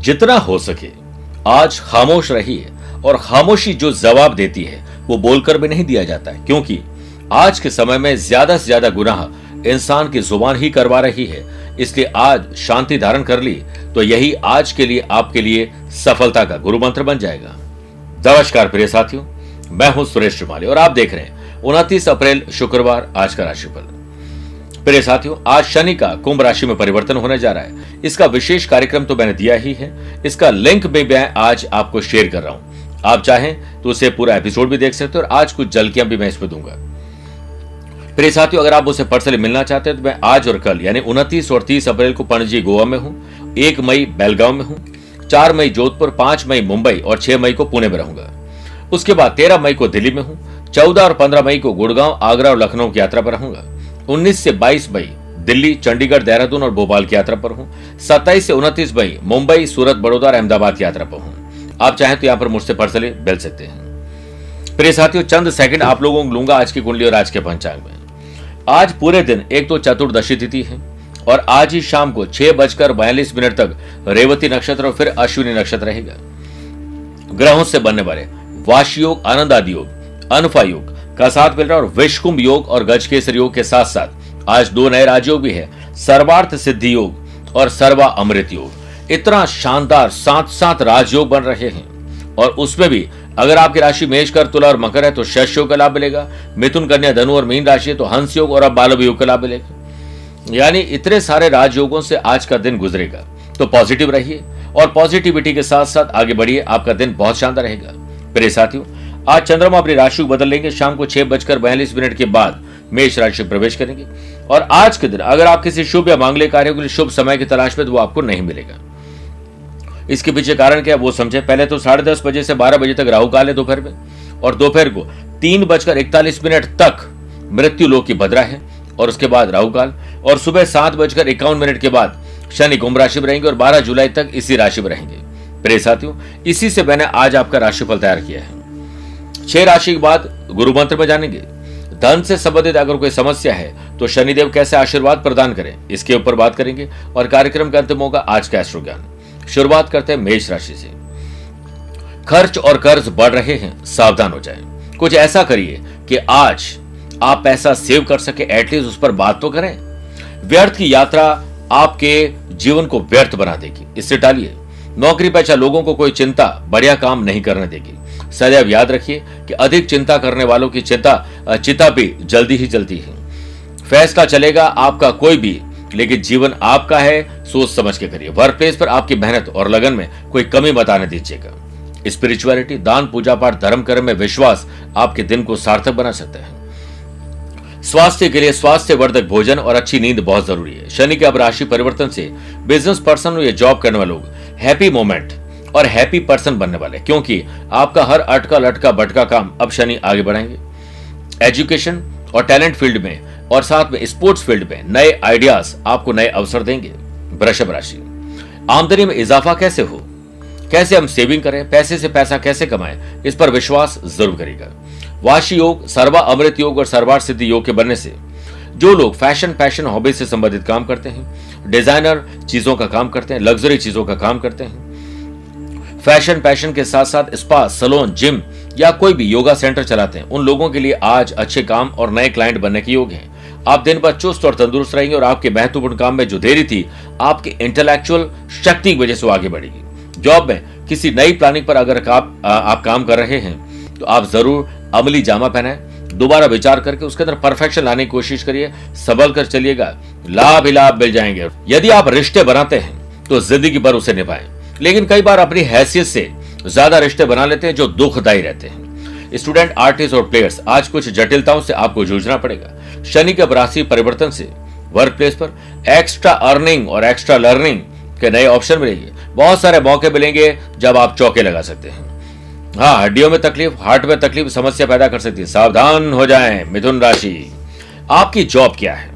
जितना हो सके, आज खामोश रहिए और खामोशी जो जवाब देती है, वो बोलकर भी नहीं दिया जाता है, क्योंकि आज के समय में ज़्यादा से ज़्यादा गुनाह इंसान की ज़ुबान ही करवा रही है। इसलिए आज शांति धारण कर ली तो यही आज के लिए, आपके लिए सफलता का गुरु मंत्र बन जाएगा। नमस्कार प्रिय साथियों, मैं हूँ सुरेश श्रीमाली और आप देख रहे हैं उनतीस अप्रैल शुक्रवार आज का राशिफल। प्रिय साथियों, आज शनि का कुंभ राशि में परिवर्तन होने जा रहा है। इसका विशेष कार्यक्रम तो मैंने दिया ही है। इसका लिंक भी मैं आज आपको शेयर कर रहा हूँ। आप चाहें तो उसे पूरा एपिसोड भी देख सकते हो और आज कुछ झलकियाँ भी मैं इसमें दूँगा। प्रिय साथियों, अगर आप उसे पर्सनली मिलना चाहते हैं तो मैं आज और कल, यानी उनतीस और तीस अप्रैल को पणजी गोवा में हूँ, एक मई बेलगांव में हूँ, चार मई जोधपुर, पाँच मई मुंबई और छह मई को पुणे में रहूँगा। उसके बाद तेरह मई को दिल्ली में हूँ, चौदह और पंद्रह मई को गुड़गांव, आगरा और लखनऊ की यात्रा पर रहूँगा। 19 से 22 मई दिल्ली, चंडीगढ़, देहरादून और भोपाल की यात्रा पर हूँ। 27 से 29 मई मुंबई, सूरत, बड़ौदा और अहमदाबाद की यात्रा पर हूँ। आप चाहें तो यहाँ पर मुझसे पर्सनली मिल सकते हैं। प्रिय साथियों, चंद सेकंड आप लोगों को लूँगा आज की कुंडली और आज के पंचांग में। आज पूरे दिन एक तो चतुर्दशी तिथि है और आज ही शाम को छह बजकर बयालीस मिनट तक रेवती नक्षत्र और फिर अश्विनी नक्षत्र रहेगा। ग्रहों से बनने वाले वाश योग, आनंद आदि योग, अनफा योग का साथ मिल रहा है और विश्वकुंभ योग और गजकेसर योग के साथ साथ आज दो नए राजयोग भी है, सर्वार्थ सिद्धि योग और सर्वा अमृत योग। इतना शानदार सात सात राजयोग बन रहे हैं और उसमें भी अगर आपकी राशि मेष कर, तुला और मकर है तो शश योग का लाभ मिलेगा, मिथुन कन्या धनु और मीन राशि है तो हंस योग और अब बालव योग का लाभ मिलेगा। यानी इतने सारे राजयोगों से आज का दिन गुजरेगा। तो पॉजिटिव रहिए और पॉजिटिविटी के साथ साथ आगे बढ़िए, आपका दिन बहुत शानदार रहेगा। प्रिय साथियों आज चंद्रमा अपनी राशि बदल लेंगे। शाम को छह बजकर बयालीस मिनट के बाद मेष राशि प्रवेश करेंगे। और आज के दिन अगर आप किसी शुभ या मांगलिक कार्यों के लिए शुभ समय की तलाश में तो वो आपको नहीं मिलेगा। इसके पीछे कारण क्या है, वो समझे। पहले तो साढ़े दस बजे से बारह बजे तक राहु काल है दोपहर में। और दोपहर को तीन बजकर इकतालीस मिनट तक मृत्यु लोक की भद्रा है। और उसके बाद राहु काल। और सुबह सात बजकर इक्यावन मिनट के बाद शनि कुंभ राशि में रहेंगे और बारह जुलाई तक इसी राशि में रहेंगे। प्रिय साथियों, इसी से मैंने आज आपका राशिफल तैयार किया है। छह राशि के बाद गुरु मंत्र में जानेंगे। धन से संबंधित अगर कोई समस्या है तो शनिदेव कैसे आशीर्वाद प्रदान करें, इसके ऊपर बात करेंगे और कार्यक्रम का अंतिम होगा आज का एस्ट्रो ज्ञान शुरुआत करते हैं मेष राशि से। खर्च और कर्ज बढ़ रहे हैं, सावधान हो जाएँ। कुछ ऐसा करिए कि आज आप पैसा सेव कर सके एटलीस्ट उस पर बात तो करें। व्यर्थ की यात्रा आपके जीवन को व्यर्थ बना देगी। इससे टालिए, नौकरी पेशा लोगों को कोई चिंता, बढ़िया काम नहीं करने देगी। सदैव याद रखिए कि अधिक चिंता करने वालों की चिंता चिता भी जल्दी ही जलती है। फैसला चलेगा आपका कोई भी, लेकिन जीवन आपका है, सोच समझ के करिए। वर्क प्लेस पर आपकी मेहनत और लगन में कोई कमी बताने दीजिएगा। स्पिरिचुअलिटी दान, पूजा पाठ, धर्म, कर्म में विश्वास आपके दिन को सार्थक बना सकते हैं। स्वास्थ्य के लिए स्वास्थ्य वर्धक भोजन और अच्छी नींद बहुत ज़रूरी है। शनि के अब राशि परिवर्तन से बिज़नेस पर्सन या जॉब करने वाले लोग हैप्पी मोमेंट और हैप्पी पर्सन बनने वाले क्योंकि आपका हर अटका लटका बटका काम अब शनि आगे बढ़ाएँगे। एजुकेशन और टैलेंट फ़ील्ड में और साथ में स्पोर्ट्स फ़ील्ड में नए आइडियाज़ आपको नए अवसर देंगे वृषभ राशि। आमदनी में इजाफा कैसे हो? कैसे हम सेविंग करें? पैसे से पैसा कैसे कमाएँ? इस पर विश्वास ज़रूर करेगा वाशी योग, सर्वा अमृत योग और सर्वार सिद्धि योग के बनने से जो लोग फ़ैशन पैशन हॉबी से संबंधित काम करते हैं डिज़ाइनर चीज़ों का काम करते हैं लग्जरी चीज़ों का काम करते हैं फ़ैशन पैशन के साथ साथ स्पा सलोन जिम या कोई भी योगा सेंटर चलाते हैं। उन लोगों के लिए आज अच्छे काम और नए क्लाइंट बनने के योग हैं। आप दिन भर चुस्त और तंदुरुस्त रहेंगे और आपके महत्वपूर्ण काम में जो देरी थी आपके इंटेलेक्चुअल शक्ति की वजह से आगे बढ़ेगी। जॉब में किसी नई प्लानिंग पर अगर आप, आप काम कर रहे हैं तो आप ज़रूर अमली जामा पहने दोबारा विचार करके उसके अंदर परफेक्शन लाने की कोशिश करिए। संभल कर चलिएगा। लाभ ही लाभ मिल जाएँगे। यदि आप रिश्ते बनाते हैं तो ज़िंदगी भर उसे निभाएँ। लेकिन कई बार अपनी हैसियत से ज़्यादा रिश्ते बना लेते हैं जो दुखदायी रहते हैं। स्टूडेंट, आर्टिस्ट और प्लेयर्स, आज कुछ जटिलताओं से आपको जूझना पड़ेगा। शनि के राशि परिवर्तन से वर्क प्लेस पर एक्स्ट्रा अर्निंग और एक्स्ट्रा लर्निंग के नए ऑप्शन मिलेंगे। बहुत सारे मौके मिलेंगे जब आप चौके लगा सकते हैं। हाँ हड्डियों में तकलीफ़ हार्ट में तकलीफ़, समस्या पैदा कर सकती है। सावधान हो जाएँ, मिथुन राशि। आपकी जॉब क्या है?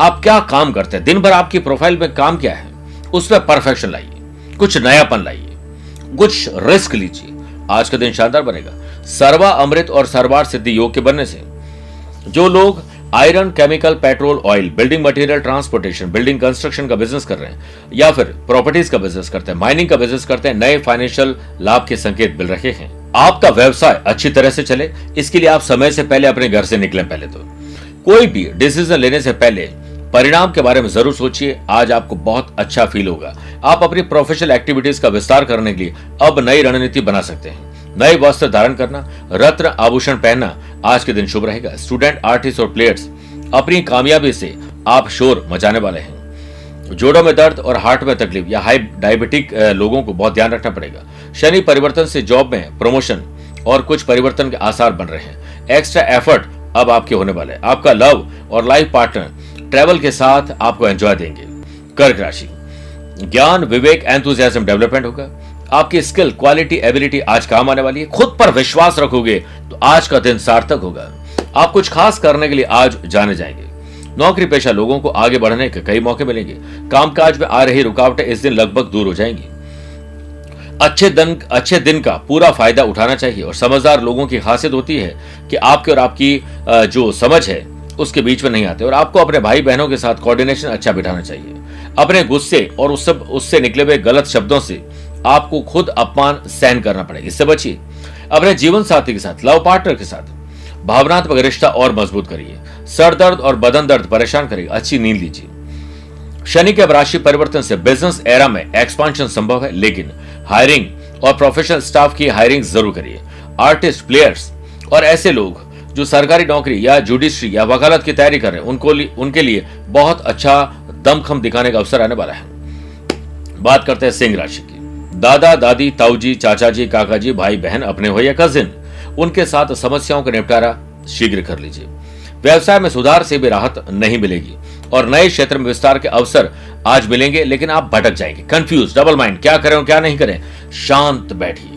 आप क्या काम करते हैं? दिन भर आपकी प्रोफ़ाइल में काम क्या है? उसमें परफेक्शन लाइए। कुछ नयापन लाइए, कुछ रिस्क लीजिए, आज का दिन शानदार बनेगा। सर्वा अमृत और सर्वार सिद्धि योग के बनने से, जो लोग iron, chemical, petrol, oil, building material, transportation, building construction का बिज़नेस कर रहे हैं, या फिर प्रॉपर्टीज़ का बिज़नेस करते हैं, माइनिंग का बिज़नेस करते हैं, नए फाइनेंशियल लाभ के संकेत मिल रहे हैं। आपका व्यवसाय अच्छी तरह से चले, इसके लिए आप समय से पहले अपने घर से निकले पहले तो। कोई भी डिसीज़न लेने से पहले परिणाम के बारे में ज़रूर सोचिए। आज आपको बहुत अच्छा फील होगा। आप अपनी प्रोफेशनल एक्टिविटीज़ का विस्तार करने के लिए अब नई रणनीति बना सकते हैं। नए वस्त्र धारण करना, रत्न आभूषण पहनना, आज के दिन शुभ रहेगा। स्टूडेंट आर्टिस्ट और प्लेयर्स अपनी कामयाबी से आप शोर मचाने वाले हैं। जोड़ों में दर्द और हार्ट में तकलीफ़ या हाई डायबिटिक लोगों को बहुत ध्यान रखना पड़ेगा। शनि परिवर्तन से जॉब में प्रमोशन और कुछ परिवर्तन के आसार बन रहे हैं। एक्स्ट्रा एफर्ट अब आपके होने वाले हैं। आपका लव और लाइफ पार्टनर ट्रेवल के साथ आपको एंजॉय देंगे। कर्क राशि। ज्ञान, विवेक एंथुजियाज्म डेवलपमेंट होगा। आपकी स्किल क्वालिटी एबिलिटी आज काम आने वाली है। खुद पर विश्वास रखोगे तो आज का दिन सार्थक होगा। आप कुछ खास करने के लिए आज जाने जाएँगे। नौकरी पेशा लोगों को आगे बढ़ने के कई मौके मिलेंगे। कामकाज में आ रही रुकावटें इस दिन लगभग दूर हो जाएँगी। अच्छे दिन अच्छे दिन का पूरा फ़ायदा उठाना चाहिए और समझदार लोगों की खासियत होती है कि आपके और आपकी जो समझ है उसके बीच में नहीं आते। और आपको अपने भाई बहनों के साथ कोऑर्डिनेशन अच्छा बिठाना चाहिए। अपने गुस्से और उस सब, उससे निकले हुए गलत शब्दों से आपको खुद अपमान सहन करना पड़ेगा। इससे बचिए। अपने जीवन साथी के साथ लव पार्टनर के साथ, भावनात्मक रिश्ता और मज़बूत करिए। सर दर्द और बदन दर्द परेशान करेगा अच्छी नींद लीजिए। शनि के राशि परिवर्तन से बिज़नेस एरा में एक्सपांशन संभव है, लेकिन हायरिंग और प्रोफेशनल स्टाफ की हायरिंग ज़रूर करिए। आर्टिस्ट प्लेयर्स और ऐसे लोग जो सरकारी नौकरी या जुडिशरी या वकालत की तैयारी कर रहे हैं, उनको उनके लिए बहुत अच्छा दमखम दिखाने का अवसर आने वाला है। बात करते हैं सिंह राशि की। दादा, दादी, ताऊजी चाचा जी काका जी भाई, बहन, अपने हो या कजिन, उनके साथ समस्याओं का निपटारा शीघ्र कर लीजिए। व्यवसाय में सुधार से भी राहत नहीं मिलेगी और नए क्षेत्र में विस्तार के अवसर आज मिलेंगे, लेकिन आप भटक जाएँगे। कंफ्यूज डबल माइंड क्या करें और क्या नहीं करें? शांत बैठिए।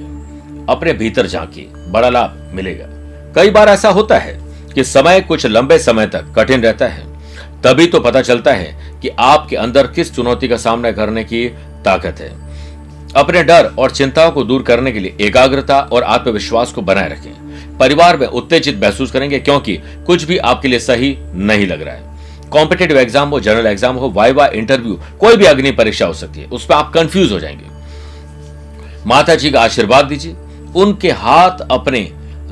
अपने भीतर झांकिए। बड़ा लाभ मिलेगा। कई बार ऐसा होता है कि समय कुछ लंबे समय तक कठिन रहता है। तभी तो पता चलता है कि आपके अंदर किस चुनौती का सामना करने की ताकत है। अपने डर और चिंताओं को दूर करने के लिए एकाग्रता और आत्मविश्वास को बनाए रखें। परिवार में उत्तेजित महसूस करेंगे क्योंकि कुछ भी आपके लिए सही नहीं लग रहा है। कॉम्पिटेटिव एग्ज़ाम हो जनरल एग्ज़ाम हो, वाइवा इंटरव्यू कोई भी अग्नि परीक्षा हो सकती है। उस पर आप कंफ्यूज हो जाएँगे। माता जी का आशीर्वाद दीजिए। उनके हाथ अपने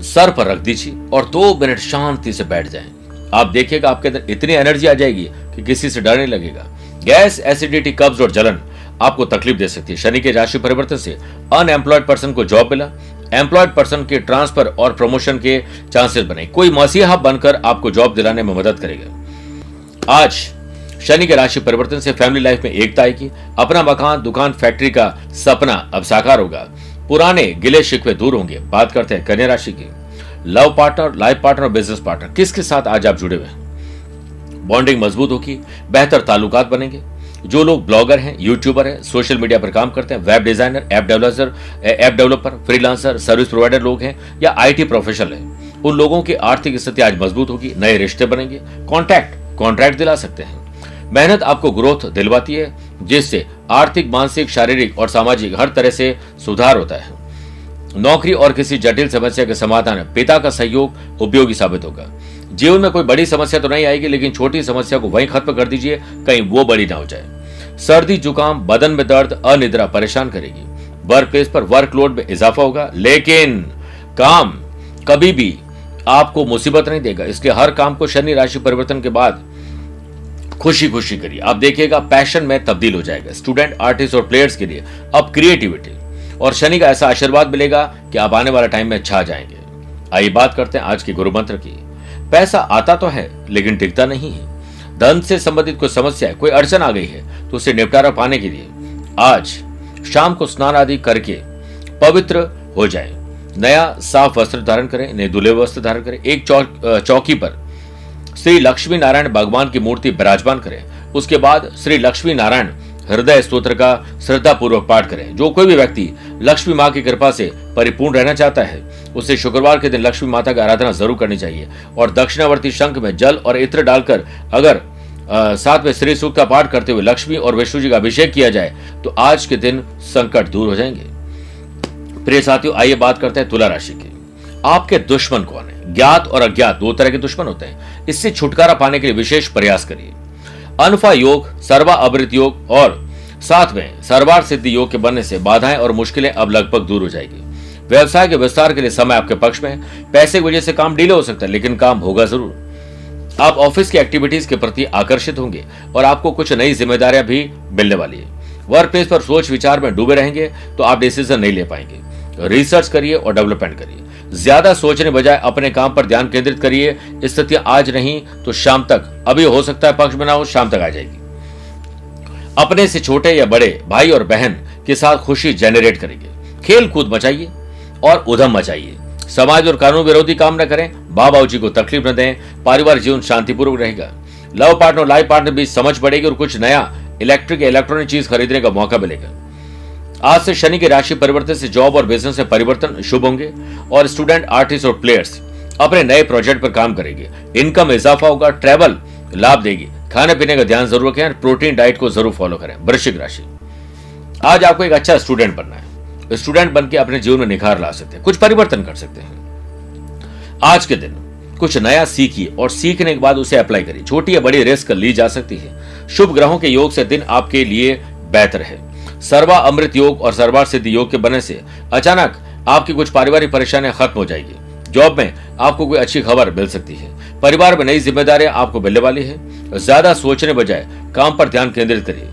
सर पर रख दीजिए और दो मिनट शांति से बैठ जाएँ। आप देखिएगा आपके अंदर इतनी एनर्जी आ जाएगी कि किसी से डर नहीं लगेगा। गैस, एसिडिटी, कब्ज और जलन आपको तकलीफ़ दे सकती है। शनि के राशि परिवर्तन से अनएम्प्लॉयड पर्सन को जॉब मिला। एम्प्लॉयड पर्सन के ट्रांसफ़र और प्रमोशन के चांसेस बने। कोई मसीहा बनकर आपको जॉब दिलाने में मदद करेगा। आज शनि के राशि परिवर्तन से फैमिली लाइफ में एकता आएगी। अपना मकान, दुकान, फैक्ट्री का सपना अब साकार होगा। पुराने गिले शिकवे दूर होंगे। बात करते हैं कन्या राशि की। लव पार्टनर, लाइफ पार्टनर और बिज़नेस पार्टनर, किसके साथ आज आप जुड़े हुए हैं? बॉन्डिंग मज़बूत होगी, बेहतर ताल्लुकात बनेंगे। जो लोग ब्लॉगर हैं, यूट्यूबर हैं, सोशल मीडिया पर काम करते हैं, web designer, app developer app developer, freelancer, service provider लोग हैं या आईटी प्रोफेशनल हैं, उन लोगों की आर्थिक स्थिति आज मज़बूत होगी, नए रिश्ते बनेंगे। कॉन्ट्रैक्ट कॉन्ट्रैक्ट दिला सकते हैं। मेहनत आपको ग्रोथ दिलवाती है जिससे आर्थिक, मानसिक, शारीरिक और सामाजिक हर तरह से सुधार होता है। नौकरी और किसी जटिल समस्या के समाधान पिता का सहयोग उपयोगी साबित होगा। जीवन में कोई बड़ी समस्या तो नहीं आएगी, लेकिन छोटी समस्या को वहीं खत्म कर दीजिए, कहीं वो बड़ी ना हो जाए। सर्दी, जुकाम, बदन में दर्द, अनिद्रा परेशान करेगी। वर्क प्लेस पर वर्कलोड में इजाफा होगा, लेकिन काम कभी भी आपको मुसीबत नहीं देगा। इसलिए हर काम को शनि राशि परिवर्तन के बाद खुशी खुशी करिए। आप देखिएगा पैशन में तब्दील हो जाएगा। स्टूडेंट आर्टिस्ट और प्लेयर्स के लिए अब क्रिएटिविटी और शनि का ऐसा आशीर्वाद मिलेगा कि आप आने वाले टाइम में छा जाएँगे। आइए बात करते हैं आज की गुरु मंत्र की। पैसा आता तो है, लेकिन टिकता नहीं है। धन से संबंधित कोई समस्या है कोई अड़चन आ गई है तो उसे निपटारा पाने के लिए आज शाम को स्नान आदि करके पवित्र हो जाए। नया साफ़ वस्त्र धारण करें, नए दुले वस्त्र धारण करें। एक चौकी पर श्री लक्ष्मी नारायण भगवान की मूर्ति विराजमान करें। उसके बाद श्री लक्ष्मी नारायण हृदय स्त्रोत्र का श्रद्धा पूर्वक पाठ करें। जो कोई भी व्यक्ति लक्ष्मी माँ की कृपा से परिपूर्ण रहना चाहता है, उसे शुक्रवार के दिन लक्ष्मी माता की आराधना ज़रूर करनी चाहिए और दक्षिणावर्ती शंख में जल और इत्र डालकर अगर साथ में श्री सूक्त का पाठ करते हुए लक्ष्मी और विष्णु जी का अभिषेक किया जाए तो आज के दिन संकट दूर हो जाएँगे। प्रिय साथियों, आइए बात करते हैं तुला राशि की। आपके दुश्मन कौन है? ज्ञात और अज्ञात, दो तरह के दुश्मन होते हैं। इससे छुटकारा पाने के लिए विशेष प्रयास करिए। अनफा योग, सर्वा अवृत योग और साथ में सर्वार सिद्धि योग के बनने से बाधाएँ और मुश्किलें अब लगभग दूर हो जाएगी। व्यवसाय के विस्तार के लिए समय आपके पक्ष में है। पैसे की वजह से काम डीले हो सकता है, लेकिन काम होगा ज़रूर। आप ऑफ़िस की एक्टिविटीज़ के प्रति आकर्षित होंगे और आपको कुछ नई जिम्मेदारियाँ भी मिलने वाली है। वर्क प्लेस पर सोच विचार में डूबे रहेंगे तो आप डिसीज़न नहीं ले पाएँगे। रिसर्च करिए और डेवलपमेंट करिए। ज़्यादा सोचने बजाय अपने काम पर ध्यान केंद्रित करिए। स्थिति आज नहीं तो शाम तक। अभी हो सकता है पक्ष हो शाम तक आ जाएगी। अपने से छोटे या बड़े भाई और बहन के साथ खुशी जेनरेट करेंगे। खेल कूद मचाइए और उधम मचाइए। समाज और कानून विरोधी काम न करें। बाबा जी को तकलीफ़ न दें। पारिवारिक जीवन शांतिपूर्वक रहेगा। लव पार्टनर लाइफ पार्टनर बीच समझ पड़ेगी और कुछ नया इलेक्ट्रिक या इलेक्ट्रॉनिक चीज़ खरीदने का मौका मिलेगा। आज से शनि की राशि परिवर्तन से जॉब और बिज़नेस में परिवर्तन शुभ होंगे और स्टूडेंट, आर्टिस्ट और प्लेयर्स अपने नए प्रोजेक्ट पर काम करेंगे। इनकम इजाफा होगा, ट्रेवल लाभ देगी। खाने पीने का ध्यान ज़रूर रखें प्रोटीन डाइट को ज़रूर फॉलो करें। वृश्चिक राशि। आज आपको एक अच्छा स्टूडेंट बनना है। स्टूडेंट बन के अपने जीवन में निखार ला सकते हैं, कुछ परिवर्तन कर सकते हैं। आज के दिन कुछ नया सीखिए और सीखने के बाद उसे अप्लाई करिए। छोटी या बड़ी रिस्क ली जा सकती है। शुभ ग्रहों के योग से दिन आपके लिए बेहतर है। सर्वा अमृत योग और सर्वा सिद्धि योग के बनने से अचानक आपकी कुछ पारिवारिक परेशानियाँ खत्म हो जाएगी। जॉब में आपको कोई अच्छी खबर मिल सकती है। परिवार में नई जिम्मेदारियाँ आपको मिलने वाली है। ज़्यादा सोचने बजाय काम पर ध्यान केंद्रित करिए।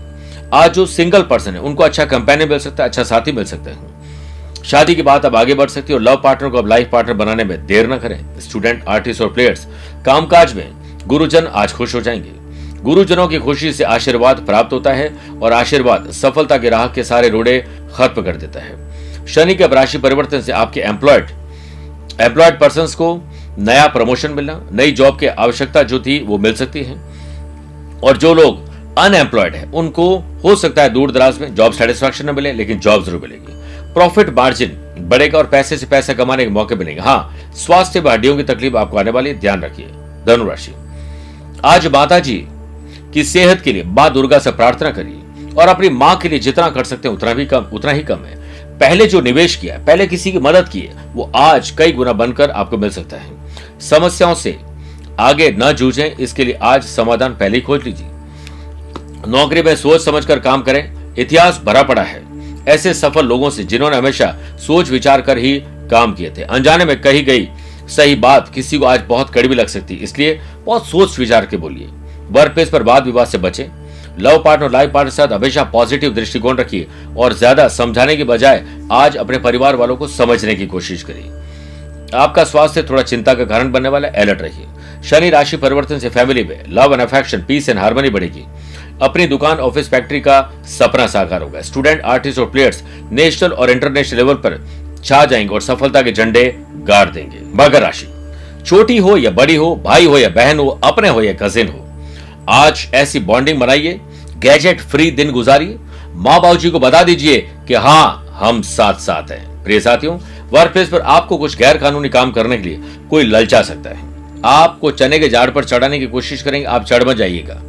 आज जो सिंगल पर्सन है, उनको अच्छा कंपेनियन मिल सकता है अच्छा साथी मिल सकता है। शादी की बात अब आगे बढ़ सकती है और लव पार्टनर को अब लाइफ पार्टनर बनाने में देर न करें। स्टूडेंट आर्टिस्ट और प्लेयर्स कामकाज में गुरुजन आज खुश हो जाएँगे। गुरुजनों की खुशी से आशीर्वाद प्राप्त होता है और आशीर्वाद सफलता के राह के सारे रोड़े खत्म कर देता है। शनि के राशि परिवर्तन से आपके एम्प्लॉयड एम्प्लॉयड पर्सन को नया प्रमोशन मिलना, नई जॉब की आवश्यकता जो थी वो मिल सकती है। और जो लोग अनएम्प्लॉयड है, उनको हो सकता है दूर दराज में जॉब सेटिस्फैक्शन न मिले, लेकिन जॉब ज़रूर मिलेगी। प्रॉफिट मार्जिन बढ़ेगा और पैसे से पैसा कमाने के मौके मिलेंगे। हाँ स्वास्थ्य व हड्डियों की तकलीफ़ आपको आने वाली ध्यान रखिए, धनुराशि। आज माता जी की सेहत के लिए माँ दुर्गा से प्रार्थना करिए और अपनी माँ के लिए जितना कर सकते हैं, उतना भी कम, उतना ही कम है। पहले जो निवेश किया, पहले किसी की मदद की है, वो आज कई गुना बनकर आपको मिल सकता है। समस्याओं से आगे न जूझे, इसके लिए आज समाधान पहले ही खोज लीजिए। नौकरी में सोच समझ कर काम करें, इतिहास भरा पड़ा है। ऐसे सफल लोगों से जिन्होंने हमेशा सोच विचार कर ही काम किए थे। अनजाने में कही गई सही बात किसी को आज बहुत कड़वी लग सकती है। इसलिए बहुत सोच विचार के बोलिए। वर्क प्लेस पर वाद विवाद से बचे। लव पार्टनर लाइफ पार्टनर के साथ हमेशा पॉजिटिव दृष्टिकोण रखिए और ज़्यादा समझाने के बजाय आज अपने परिवार वालों को समझने की कोशिश करिए। आपका स्वास्थ्य थोड़ा चिंता का कारण बनने वाला अलर्ट रहिए। शनि राशि परिवर्तन से फैमिली में love and affection, peace and harmony बढ़ेगी। अपनी दुकान, ऑफ़िस, फैक्ट्री का सपना साकार होगा। स्टूडेंट, आर्टिस्ट और प्लेयर्स नेशनल और इंटरनेशनल लेवल पर छा जाएँगे और सफलता के झंडे गाड़ देंगे। मकर राशि। छोटी हो या बड़ी हो, भाई हो या बहन हो, अपने हो या कजिन हो आज ऐसी बॉन्डिंग बनाइए गैजेट फ्री दिन गुजारिए। माँ बाबू जी को बता दीजिए कि हाँ हम साथ साथ हैं। प्रिय साथियों वर्क प्लेस पर आपको कुछ गैर कानूनी काम करने के लिए कोई ललचा सकता है। आपको चने के झाड़ पर चढ़ाने की कोशिश करेंगे, आप चढ़ मत जाइएगा।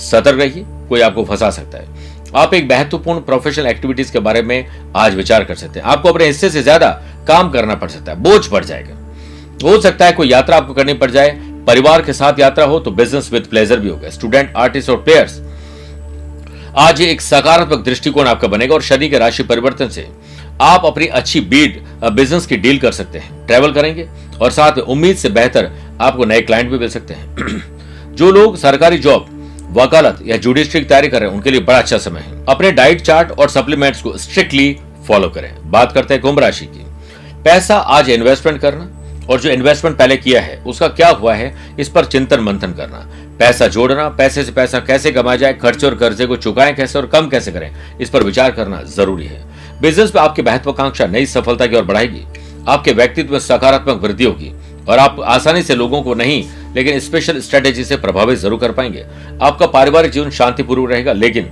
सतर्क रहिए, कोई आपको फंसा सकता है। आप एक महत्वपूर्ण प्रोफेशनल एक्टिविटीज़ के बारे में आज विचार कर सकते हैं। आपको अपने हिस्से से ज़्यादा काम करना पड़ सकता है, बोझ पड़ जाएगा। हो सकता है कोई यात्रा आपको करनी पड़ जाए परिवार के साथ यात्रा हो तो बिज़नेस विद प्लेजर भी होगा स्टूडेंट आर्टिस्ट और प्लेयर्स आज एक सकारात्मक दृष्टिकोण आपका बनेगा और शनि के राशि परिवर्तन से आप अपनी अच्छी बीड बिज़नेस की डील कर सकते हैं। ट्रेवल करेंगे और साथ में उम्मीद से बेहतर आपको नए क्लाइंट भी मिल सकते हैं। जो लोग सरकारी जॉब वकालत या जुडिशरी की तैयारी कर रहे हैं, उनके लिए बड़ा अच्छा समय है। अपने डाइट चार्ट और सप्लीमेंट्स को स्ट्रिक्टली फॉलो करें। बात करते हैं कुंभ राशि की। पैसा आज इन्वेस्टमेंट करना और जो इन्वेस्टमेंट पहले किया है, उसका क्या हुआ है, इस पर चिंतन मंथन करना। पैसा जोड़ना, पैसे से पैसा कैसे कमाया जाए, खर्चे और कर्जे को चुकाएँ कैसे और कम कैसे करें, इस पर विचार करना ज़रूरी है। बिज़नेस में आपकी महत्वाकांक्षा नई सफलता की ओर बढ़ाएगी, आपके व्यक्तित्व में सकारात्मक वृद्धि होगी और आप आसानी से लोगों को नहीं, लेकिन स्पेशल स्ट्रेटेजी से प्रभावित ज़रूर कर पाएँगे। आपका पारिवारिक जीवन शांतिपूर्वक रहेगा, लेकिन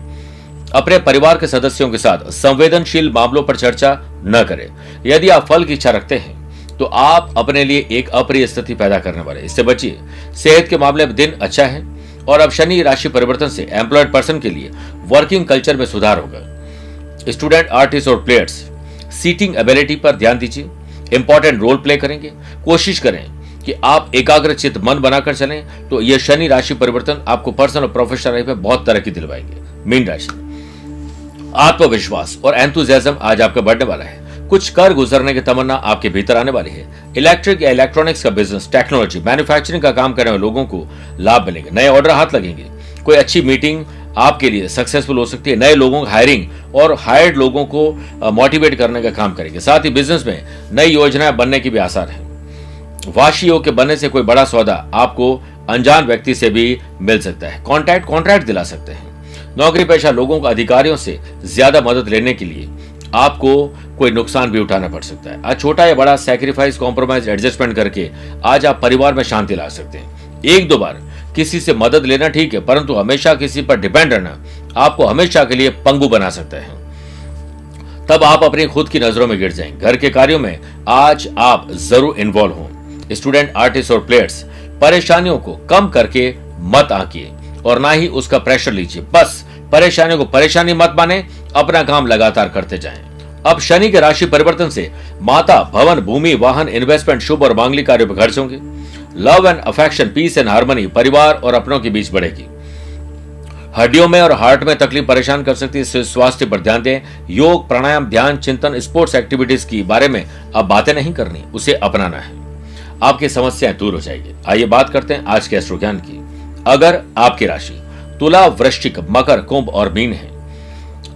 अपने परिवार के सदस्यों के साथ संवेदनशील मामलों पर चर्चा न करें। यदि आप फल की इच्छा रखते हैं तो आप अपने लिए एक अप्रिय स्थिति पैदा करने वाले इससे बचिए। सेहत के मामले में दिन अच्छा है और अब शनि राशि परिवर्तन से एम्प्लॉयड पर्सन के लिए वर्किंग कल्चर में सुधार होगा। स्टूडेंट आर्टिस्ट और प्लेयर्स सीटिंग एबिलिटी पर ध्यान दीजिए। इंपॉर्टेंट रोल प्ले करेंगे। कोशिश करें कि आप एकाग्रचित मन बनाकर चलें तो यह शनि राशि परिवर्तन आपको पर्सनल और प्रोफेशनल लाइफ में बहुत तरक्की दिलवाएँगे। मीन राशि। आत्मविश्वास और एंथुजियाज्म आज आपका बढ़ने वाला है। कुछ कर गुजरने की तमन्ना आपके भीतर आने वाली है। इलेक्ट्रिक या इलेक्ट्रॉनिक्स का बिज़नेस टेक्नोलॉजी मैन्युफैक्चरिंग का काम करने वाले लोगों को लाभ मिलेंगे। नए ऑर्डर हाथ लगेंगे। कोई अच्छी मीटिंग आपके लिए सक्सेसफुल हो सकती है। नए लोगों की हायरिंग और हायर्ड लोगों को मोटिवेट करने का काम करेंगे। साथ ही बिज़नेस में नई योजनाएँ बनने की भी आसार है। वाशी योग के बनने से कोई बड़ा सौदा आपको अनजान व्यक्ति से भी मिल सकता है। कॉन्ट्रैक्ट कॉन्ट्रैक्ट दिला सकते हैं। नौकरी पेशा लोगों को अधिकारियों से ज़्यादा मदद लेने के लिए। आपको कोई नुकसान भी उठाना पड़ सकता है। आज छोटा या बड़ा सैक्रिफाइस कॉम्प्रोमाइज एडजस्टमेंट करके आज आप परिवार में शांति ला सकते हैं। एक दो बार किसी से मदद लेना ठीक है, परंतु हमेशा किसी पर डिपेंड रहना आपको हमेशा के लिए पंगु बना सकता है। तब आप अपनी खुद की नज़रों में गिर जाएँगे घर के कार्यों में आज आप ज़रूर इन्वॉल्व हों। स्टूडेंट आर्टिस्ट और प्लेयर्स परेशानियों को कम करके मत आंकिए और ना ही उसका प्रेशर लीजिए। बस परेशानियों को परेशानी मत माने, अपना काम लगातार करते जाएँ। अब शनि के राशि परिवर्तन से माता, भवन, भूमि, वाहन इन्वेस्टमेंट शुभ और मांगलिक कार्यों पर खर्च होंगे love and affection peace and harmony परिवार और अपनों के बीच बढ़ेगी। हड्डियों में और हार्ट में तकलीफ़ परेशान कर सकती है स्वास्थ्य पर ध्यान दें। योग, प्राणायाम, ध्यान, चिंतन स्पोर्ट्स एक्टिविटीज़ की बारे में अब बातें नहीं करनी, उसे अपनाना है। आपकी समस्याएँ दूर हो जाएगी। आइए बात करते हैं आज के अश्रु ज्ञान की। अगर आपकी राशि तुला वृश्चिक, मकर, कुंभ और मीन है।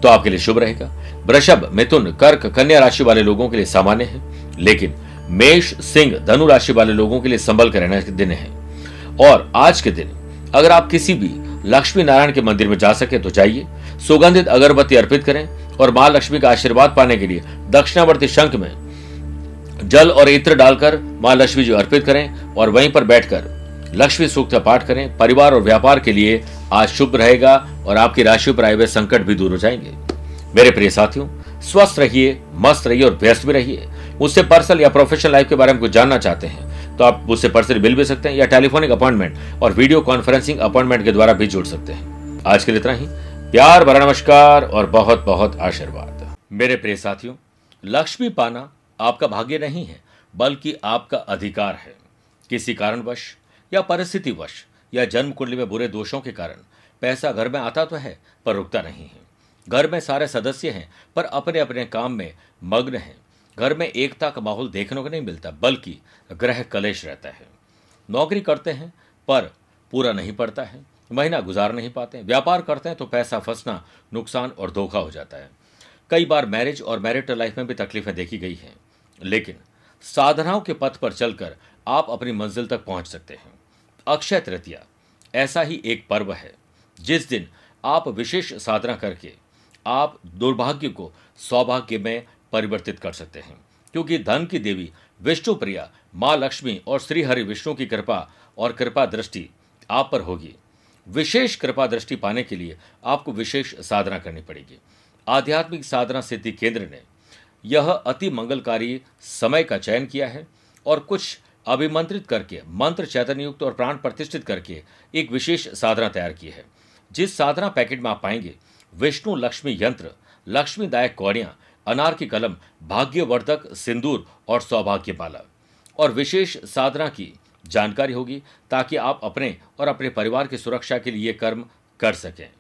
तो आपके लिए शुभ रहेगा। वृषभ, मिथुन, कर्क, कन्या राशि वाले लोगों के लिए सामान्य है, लेकिन मेष, सिंह, धनु राशि वाले लोगों के लिए संभल कर रहने दिन है। और आज के दिन, अगर आप किसी भी लक्ष्मी नारायण के मंदिर में जा सके तो जाइए। सुगंधित अगरबत्ती अर्पित करें और माँ लक्ष्मी का आशीर्वाद पाने के लिए दक्षिणावर्ती शंख में जल और इत्र डालकर माँ लक्ष्मी जी अर्पित करें और वहीं पर बैठकर लक्ष्मी सूक्त का पाठ करें। परिवार और व्यापार के लिए आज शुभ रहेगा और आपकी राशि पर आए हुए संकट भी दूर हो जाएँगे। मेरे प्रिय साथियों, स्वस्थ रहिए, मस्त रहिए और व्यस्त भी रहिए। मुझसे पर्सनल या प्रोफेशनल लाइफ के बारे में कुछ जानना चाहते हैं तो आप मुझसे पर्सनल मिल भी सकते हैं या टेलीफोनिक अपॉइंटमेंट और वीडियो कॉन्फ्रेंसिंग अपॉइंटमेंट के द्वारा भी जुड़ सकते हैं। आज के लिए इतना ही। प्यार भरा नमस्कार और बहुत बहुत आशीर्वाद। मेरे प्रिय साथियों, लक्ष्मी पाना आपका भाग्य नहीं है, बल्कि आपका अधिकार है। किसी कारणवश या परिस्थितिवश या जन्म कुंडली में बुरे दोषों के कारण। पैसा घर में आता तो है, पर रुकता नहीं है। घर में सारे सदस्य हैं, पर अपने अपने काम में मग्न हैं। घर में एकता का माहौल देखने को नहीं मिलता, बल्कि ग्रह कलेश रहता है। नौकरी करते हैं, पर पूरा नहीं पड़ता है। महीना गुजार नहीं पाते व्यापार करते हैं तो पैसा फंसना नुकसान और धोखा हो जाता है। कई बार मैरिज और मैरिटल लाइफ में भी तकलीफें देखी गई हैं। लेकिन साधनाओं के पथ पर चलकर आप अपनी मंजिल तक पहुँच सकते हैं। अक्षय तृतीया। ऐसा ही एक पर्व है, जिस दिन आप विशेष साधना करके आप दुर्भाग्य को सौभाग्य में परिवर्तित कर सकते हैं, क्योंकि धन की देवी विष्णु प्रिया माँ लक्ष्मी और श्री हरि विष्णु की कृपा और कृपा दृष्टि आप पर होगी। विशेष कृपा दृष्टि पाने के लिए आपको विशेष साधना करनी पड़ेगी। आध्यात्मिक साधना सिद्धि केंद्र ने यह अति मंगलकारी समय का चयन किया है और कुछ अभिमंत्रित करके, मंत्र चैतन्य युक्त और प्राण प्रतिष्ठित करके एक विशेष साधना तैयार की है। जिस साधना पैकेट में आप पाएँगे, विष्णु लक्ष्मी यंत्र, लक्ष्मीदायक कौड़ियाँ, अनार की कलम, भाग्यवर्धक सिंदूर और सौभाग्य माला और विशेष साधना की जानकारी होगी ताकि आप अपने और अपने परिवार की सुरक्षा के लिए कर्म कर सकें।